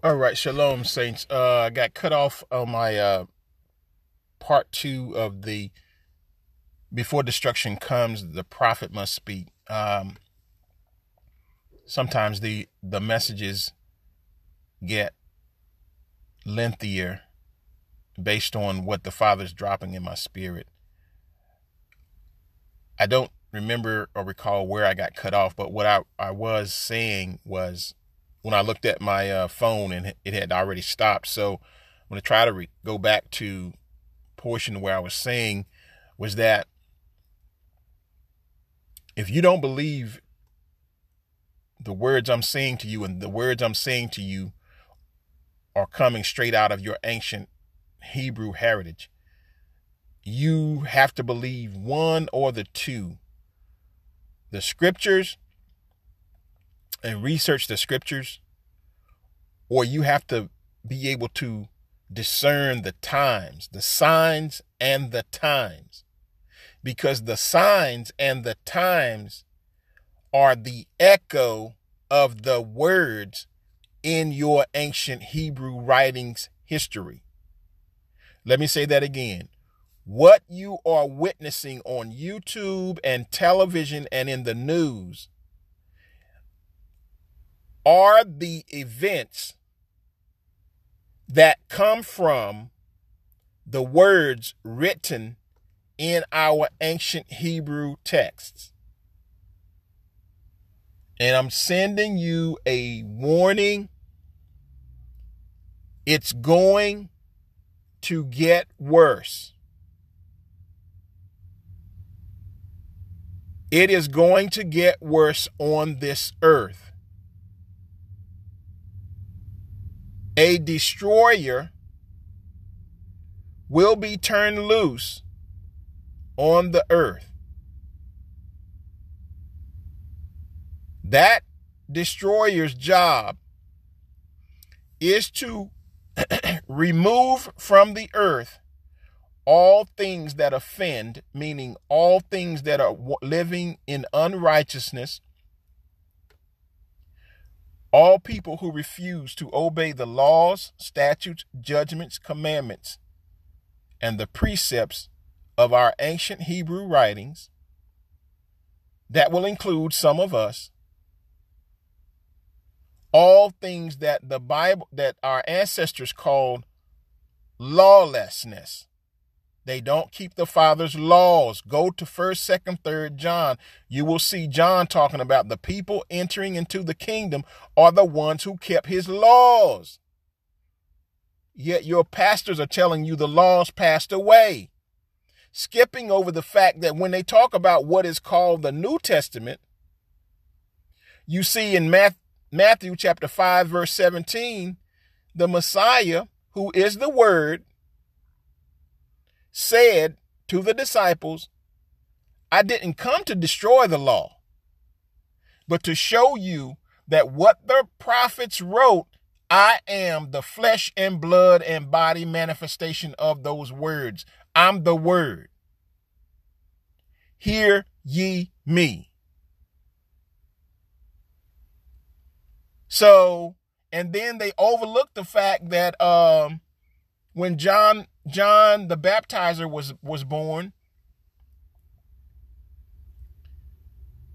All right, shalom, saints. Uh, I got cut off on my uh, part two of the before destruction comes, the prophet must speak. Um, sometimes the the messages get lengthier based on what the Father's dropping in my spirit. I don't remember or recall where I got cut off, but what I, I was saying was when I looked at my uh, phone and it had already stopped. So I'm going to try to re- go back to portion where I was saying was that if you don't believe the words I'm saying to you and the words I'm saying to you are coming straight out of your ancient Hebrew heritage, you have to believe one or the two the scriptures and research the scriptures, or you have to be able to discern the times, the signs and the times. Because the signs and the times are the echo of the words in your ancient Hebrew writings history. Let me say that again. What you are witnessing on YouTube and television and in the news are the events that come from the words written in our ancient Hebrew texts. And I'm sending you a warning. It's going to get worse. It is going to get worse on this earth. A destroyer will be turned loose on the earth. That destroyer's job is to remove from the earth all things that offend, meaning all things that are living in unrighteousness, all people who refuse to obey the laws, statutes, judgments, commandments, and the precepts of our ancient Hebrew writings, that will include some of us, all things that the Bible, that our ancestors called lawlessness. They don't keep the Father's laws. Go to 1st, 2nd, 3rd John. You will see John talking about the people entering into the kingdom are the ones who kept his laws. Yet your pastors are telling you the laws passed away. Skipping over the fact that when they talk about what is called the New Testament, you see in Matthew chapter 5 verse 17, the Messiah, who is the word, said to the disciples, I didn't come to destroy the law, but to show you that what the prophets wrote, I am the flesh and blood and body manifestation of those words. I'm the word. Hear ye me. So, and then they overlooked the fact that um, when John John the Baptizer was was born,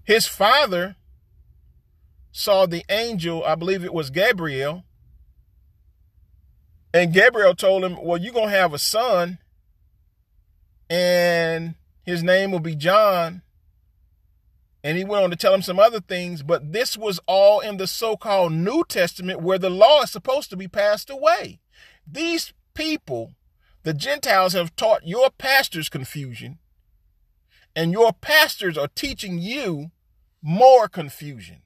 his father saw the angel, I believe it was Gabriel, and Gabriel told him, "Well, you're going to have a son and his name will be John." And he went on to tell him some other things, but this was all in the so-called New Testament where the law is supposed to be passed away. These people the Gentiles have taught your pastors confusion, and your pastors are teaching you more confusion.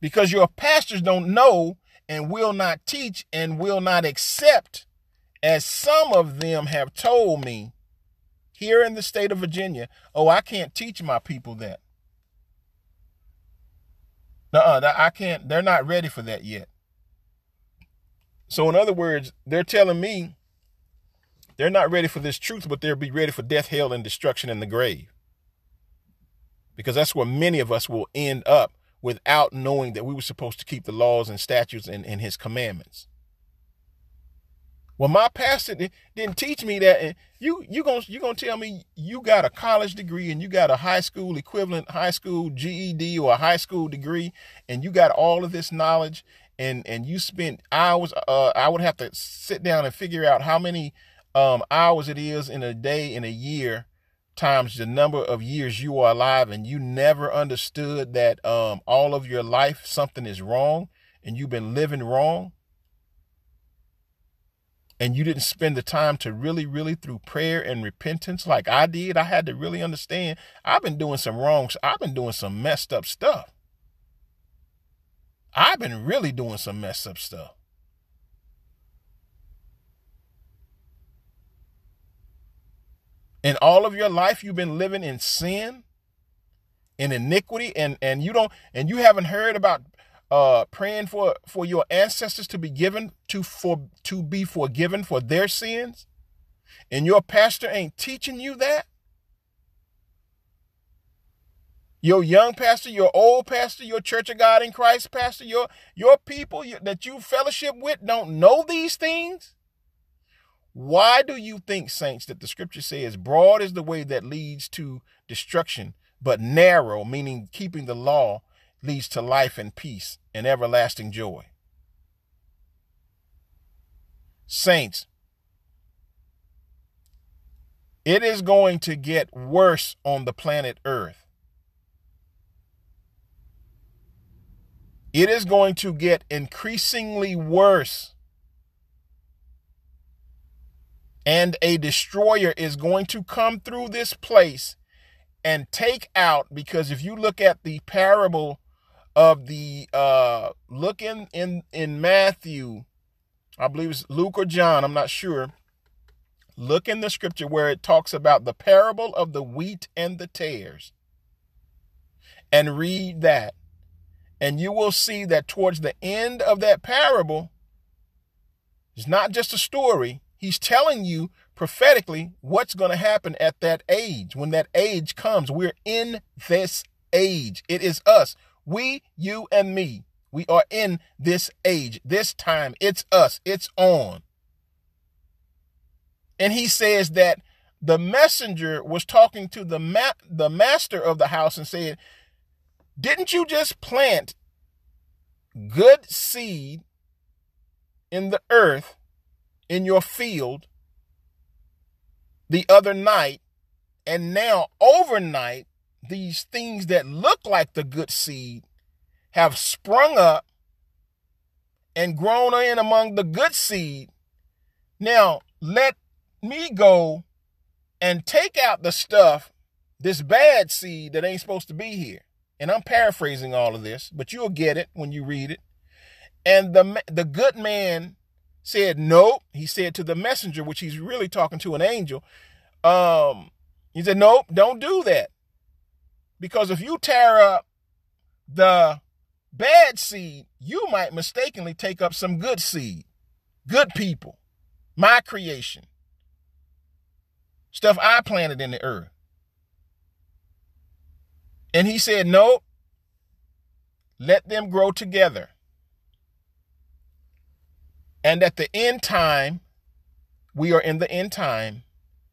Because your pastors don't know and will not teach and will not accept, as some of them have told me here in the state of Virginia, oh, I can't teach my people that. Uh-uh, I can't, they're not ready for that yet. So, in other words, they're telling me they're not ready for this truth, but they'll be ready for death, hell, and destruction in the grave. Because that's where many of us will end up without knowing that we were supposed to keep the laws and statutes and, and his commandments. Well, my pastor didn't teach me that. And you you gonna you gonna tell me you got a college degree and you got a high school equivalent, high school GED or a high school degree, and you got all of this knowledge, and and you spent hours. Uh, I would have to sit down and figure out how many um, hours it is in a day in a year times the number of years you are alive and you never understood that um, all of your life something is wrong and you've been living wrong and you didn't spend the time to really really through prayer and repentance like I did I had to really understand I've been doing some wrongs I've been doing some messed up stuff I've been really doing some messed up stuff. In all of your life you've been living in sin in iniquity and and you don't and you haven't heard about uh praying for for your ancestors to be given to for to be forgiven for their sins. And your pastor ain't teaching you that your young pastor, your old pastor, your Church of God in Christ pastor, your your people that you fellowship with don't know these things? Why do you think, saints, that the scripture says, broad is the way that leads to destruction, but narrow, meaning keeping the law, leads to life and peace and everlasting joy? Saints, it is going to get worse on the planet Earth. It is going to get increasingly worse. And a destroyer is going to come through this place and take out because if you look at the parable of the uh look in in in Matthew I believe it's Luke or John I'm not sure. Look in the scripture where it talks about the parable of the wheat and the tares and read that and you will see that towards the end of that parable it's not just a story He's telling you prophetically what's going to happen at that age. When that age comes, we're in this age. It is us. We, you, and me. We are in this age, this time. It's us. It's on. And he says that the messenger was talking to the ma- the master of the house and said, "Didn't you just plant good seed in the earth in your field the other night, and now overnight, these things that look like the good seed have sprung up and grown in among the good seed. Now, let me go and take out the stuff, this bad seed that ain't supposed to be here. And I'm paraphrasing all of this, but you'll get it when you read it. And the the good man said nope. He said to the messenger, which he's really talking to an angel, um, he said, nope, don't do that. Because if you tear up the bad seed, you might mistakenly take up some good seed, good people, my creation, stuff I planted in the earth. And he said, No, let them grow together. And at the end time, we are in the end time,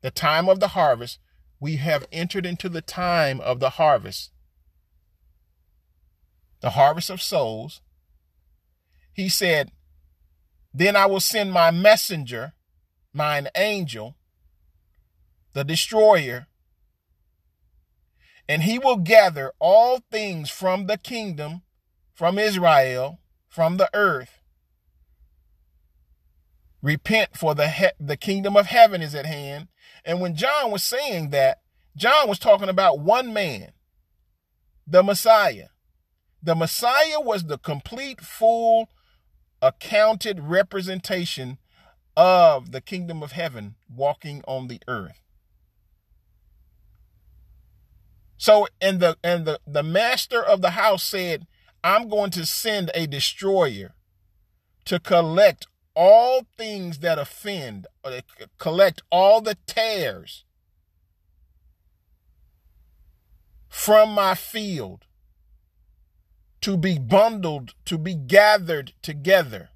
the time of the harvest. We have entered into the time of the harvest, the harvest of souls. He said, Then I will send my messenger, mine angel, the destroyer, and he will gather all things from the kingdom, from Israel, from the earth Repent for the he- the kingdom of heaven is at hand. And when John was saying that, John was talking about one man, the Messiah. The Messiah was the complete, full, accounted representation of the kingdom of heaven walking on the earth. So and the and the, the master of the house said, I'm going to send a destroyer to collect all things that offend, collect all the tares from my field. to be bundled, to be gathered together.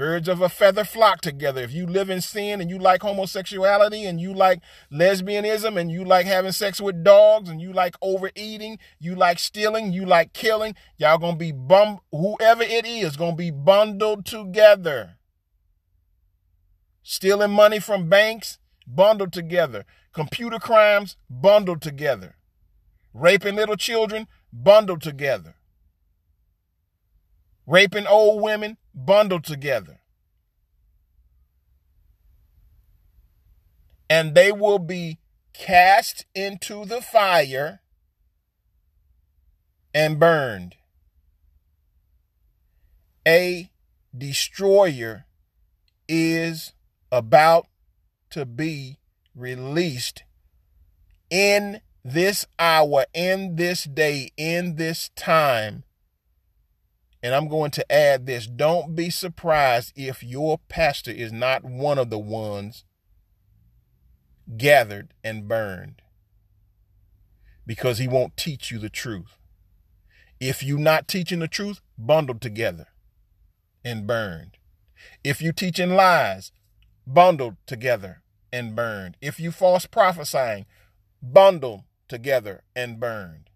Birds of a feather flock together. If you live in sin and you like homosexuality and you like lesbianism and you like having sex with dogs and you like overeating, you like stealing, you like killing, y'all gonna be bum whoever it is gonna be bundled together. Stealing money from banks, bundled together. Computer crimes, bundled together. Raping little children, bundled together. Raping old women, bundled together. And they will be cast into the fire and burned. A destroyer is about to be released in this hour, in this day, in this time and I'm going to add this don't be surprised if your pastor is not one of the ones gathered and burned because he won't teach you the truth. If you're not teaching the truth, bundled together and burned. If you're teaching lies, bundled together and burned. If you false prophesying, bundled together and burned.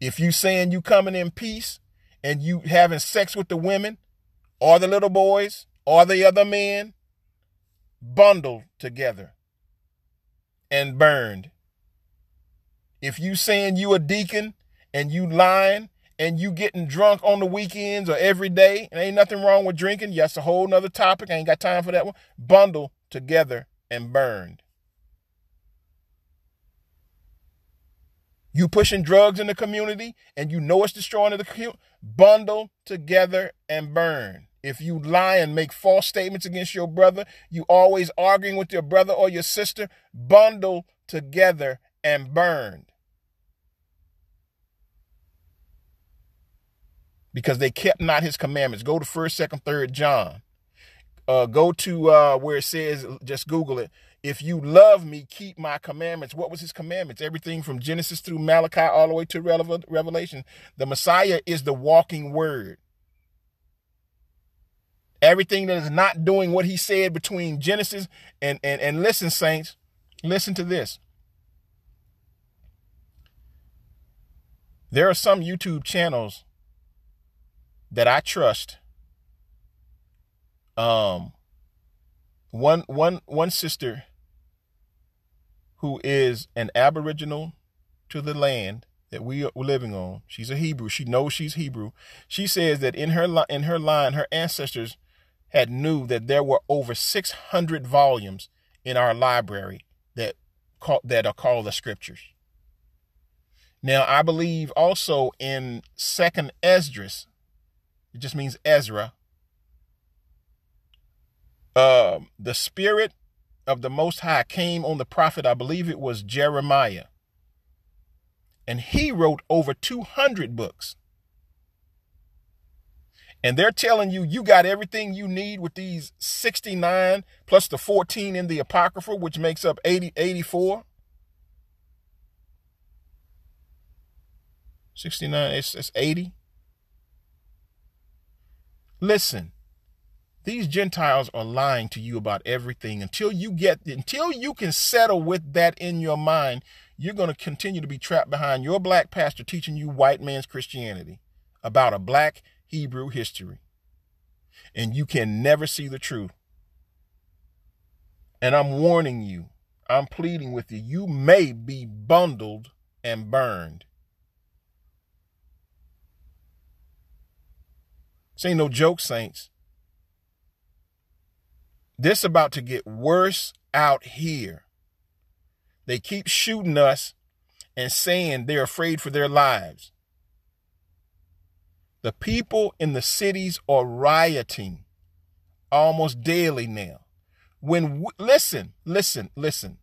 If you saying you coming in peace and you having sex with the women or the little boys or the other men, bundled together and burned. If you saying you a deacon and you lying and you getting drunk on the weekends or every day, and ain't nothing wrong with drinking, that's a whole nother topic. I ain't got time for that one. Bundle together and burned. You pushing drugs in the community and you know it's destroying the community, bundle together and burn. If you lie and make false statements against your brother, you always arguing with your brother or your sister, bundle together and burned. Because they kept not his commandments. Go to first, second, third John. Uh, go to uh, where it says, just Google it. If you love me, keep my commandments. What was his commandments? Everything from Genesis through Malachi all the way to Revelation. The Messiah is the walking word. Everything that is not doing what he said between Genesis and, and, and listen, saints, listen to this. There are some YouTube channels that I trust. Um, one one one sister who is an aboriginal to the land that we are living on. She's a Hebrew. She knows she's Hebrew. She says that in her in her line, her ancestors had knew that there were over 600 volumes in our library that call, that are called the scriptures. Now, I believe also in Second Esdras. It just means Ezra. Uh, the spirit of the Most High came on the prophet, I believe it was Jeremiah. And he wrote over 200 books. And they're telling you you got everything you need with these 69 plus the 14 in the Apocrypha, which makes up 80, 84. 69, it's, it's 80. Listen, these Gentiles are lying to you about everything until you get until you can settle with that in your mind. You're going to continue to be trapped behind your black pastor teaching you white man's Christianity about a black Hebrew history. And you can never see the truth. And I'm warning you, I'm pleading with you, you may be bundled and burned. This ain't no joke, saints. This about to get worse out here. They keep shooting us and saying they're afraid for their lives. The people in the cities are rioting almost daily now. When we, listen, listen, listen.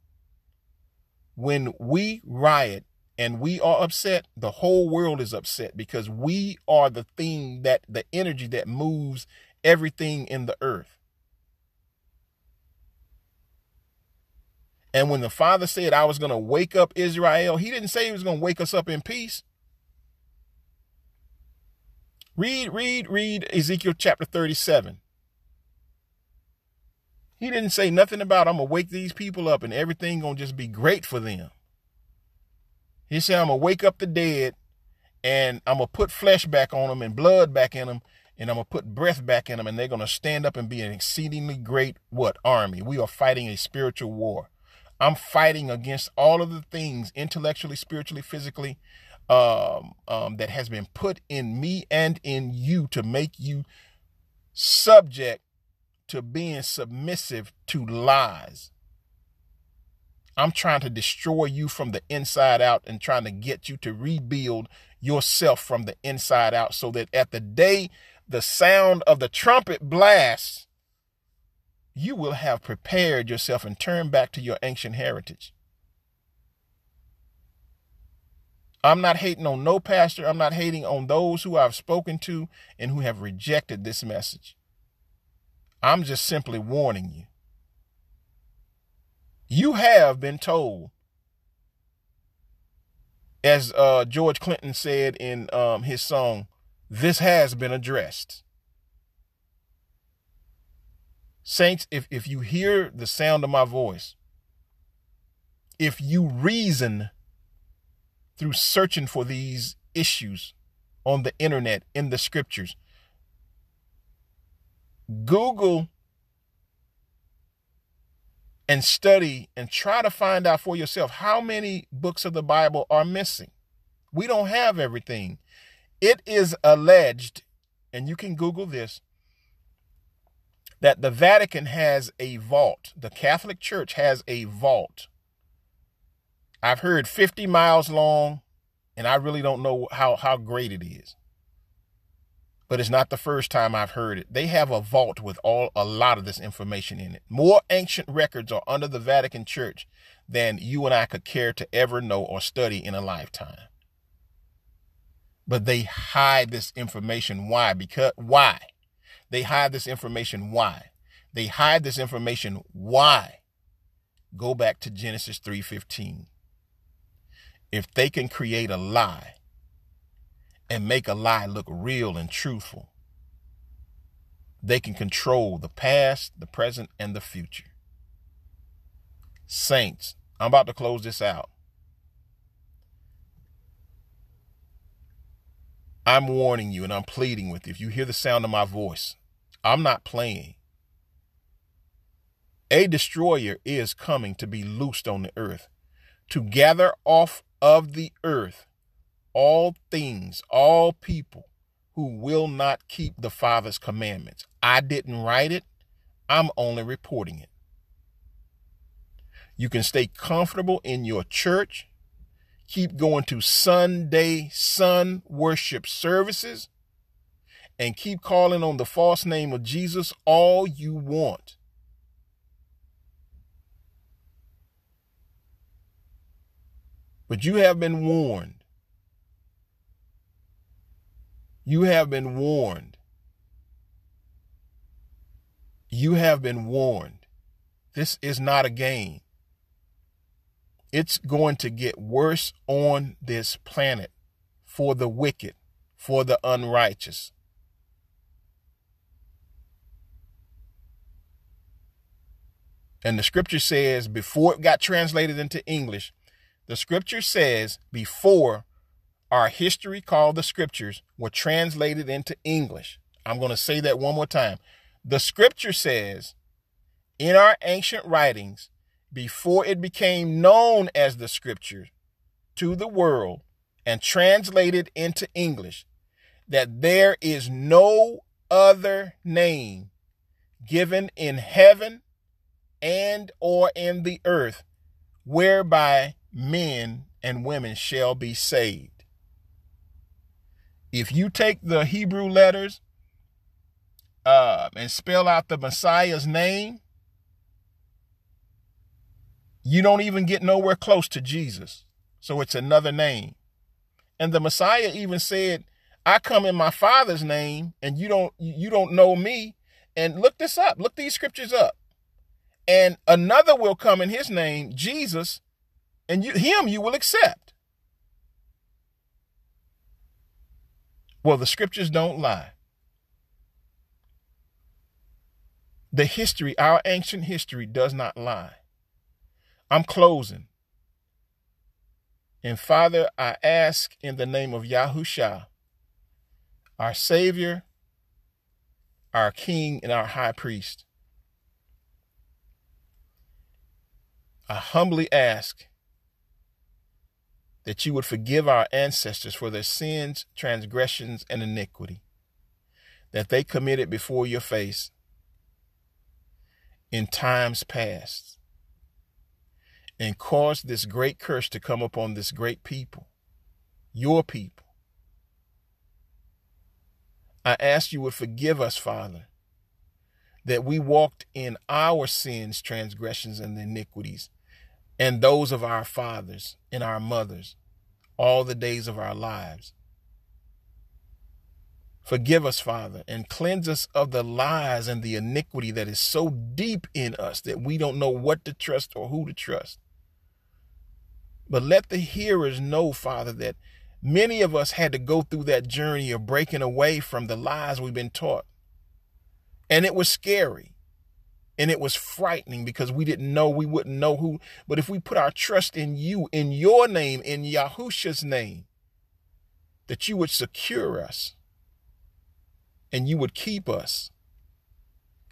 When we riot and we are upset, the whole world is upset because we are the thing that the energy that moves everything in the earth. And when the Father said, I was going to wake up Israel, he didn't say he was going to wake us up in peace. Read, read, read Ezekiel chapter 37. He didn't say nothing about I'm gonna wake these people up and everything gonna just be great for them. He said I'm gonna wake up the dead and I'm gonna put flesh back on them and blood back in them and I'm gonna put breath back in them and they're gonna stand up and be an exceedingly great what army. We are fighting a spiritual war. I'm fighting against all of the things intellectually, spiritually, physically um, um, that has been put in me and in you to make you subject to being submissive to lies. I'm trying to destroy you from the inside out and trying to get you to rebuild yourself from the inside out so that at the day the sound of the trumpet blasts, you will have prepared yourself and turned back to your ancient heritage. I'm not hating on no pastor. I'm not hating on those who I've spoken to and who have rejected this message. I'm just simply warning you. You have been told, as uh, George Clinton said in um, his song, this has been addressed. Saints, if, if you hear the sound of my voice, if you reason through searching for these issues on the internet, in the scriptures, Google and study and try to find out for yourself how many books of the Bible are missing. We don't have everything. It is alleged, and you can Google this, that the Vatican has a vault. The Catholic Church has a vault. I've heard 50 miles long, and I really don't know how, how great it is but it's not the first time I've heard it. They have a vault with all a lot of this information in it. More ancient records are under the Vatican Church than you and I could care to ever know or study in a lifetime. But they hide this information. Why? Because why? They hide this information. Why? They hide this information. Why? Go back to Genesis 3:15. If they can create a lie and make a lie look real and truthful. They can control the past, the present, and the future. Saints, I'm about to close this out. I'm warning you and I'm pleading with you. If you hear the sound of my voice, I'm not playing. A destroyer is coming to be loosed on the earth, to gather off of the earth all things, all people who will not keep the Father's commandments. I didn't write it, I'm only reporting it. You can stay comfortable in your church, keep going to Sunday sun worship services, and keep calling on the false name of Jesus all you want. But you have been warned You have been warned. You have been warned. This is not a game. It's going to get worse on this planet for the wicked, for the unrighteous. And the scripture says, before it got translated into English, the scripture says, before our history called the scriptures were translated into English. I'm going to say that one more time. The scripture says in our ancient writings, before it became known as the scripture to the world and translated into English, that there is no other name given in heaven and or in the earth whereby men and women shall be saved. If you take the Hebrew letters uh, and spell out the Messiah's name, you don't even get nowhere close to Jesus. So it's another name. And the Messiah even said, I come in my father's name and you don't you don't know me. And look this up. Look these scriptures up. And another will come in his name, Jesus, and you him you will accept. Well, the scriptures don't lie. The history, our ancient history, does not lie. I'm closing. And Father, I ask in the name of Yahusha, our Savior, our King, and our High Priest, I humbly ask that you would forgive our ancestors for their sins, transgressions, and iniquity that they committed before your face in times past and caused this great curse to come upon this great people, your people. I ask you would forgive us, Father, that we walked in our sins, transgressions, and iniquities and those of our fathers and our mothers all the days of our lives. Forgive us, Father, and cleanse us of the lies and the iniquity that is so deep in us that we don't know what to trust or who to trust. But let the hearers know, Father, that many of us had to go through that journey of breaking away from the lies we've been taught. And it was scary. And it was frightening because we didn't know, we wouldn't know who. But if we put our trust in you, in your name, in Yahusha's name, that you would secure us and you would keep us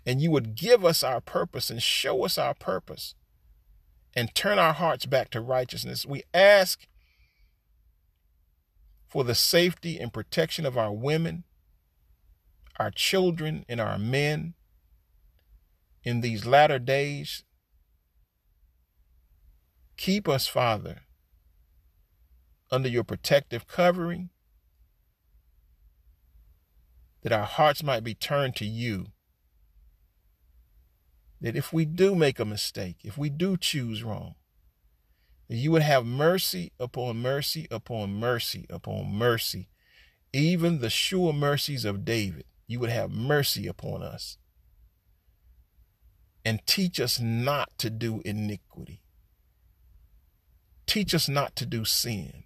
and you would give us our purpose and show us our purpose and turn our hearts back to righteousness. We ask for the safety and protection of our women, our children, and our men in these latter days. Keep us, Father, under your protective covering, that our hearts might be turned to you. That if we do make a mistake, if we do choose wrong, that you would have mercy upon mercy upon mercy upon mercy, even the sure mercies of David. You would have mercy upon us and teach us not to do iniquity. Teach us not to do sin.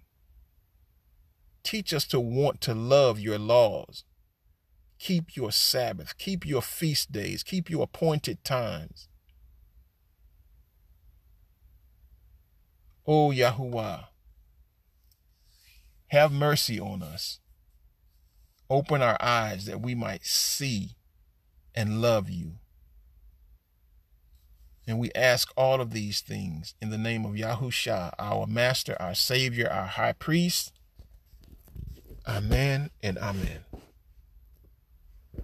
Teach us to want to love your laws. Keep your Sabbath. Keep your feast days. Keep your appointed times. O Yahuwah, have mercy on us. Open our eyes that we might see and love you. And we ask all of these things in the name of Yahusha, our Master, our Savior, our High Priest. Amen and Amen.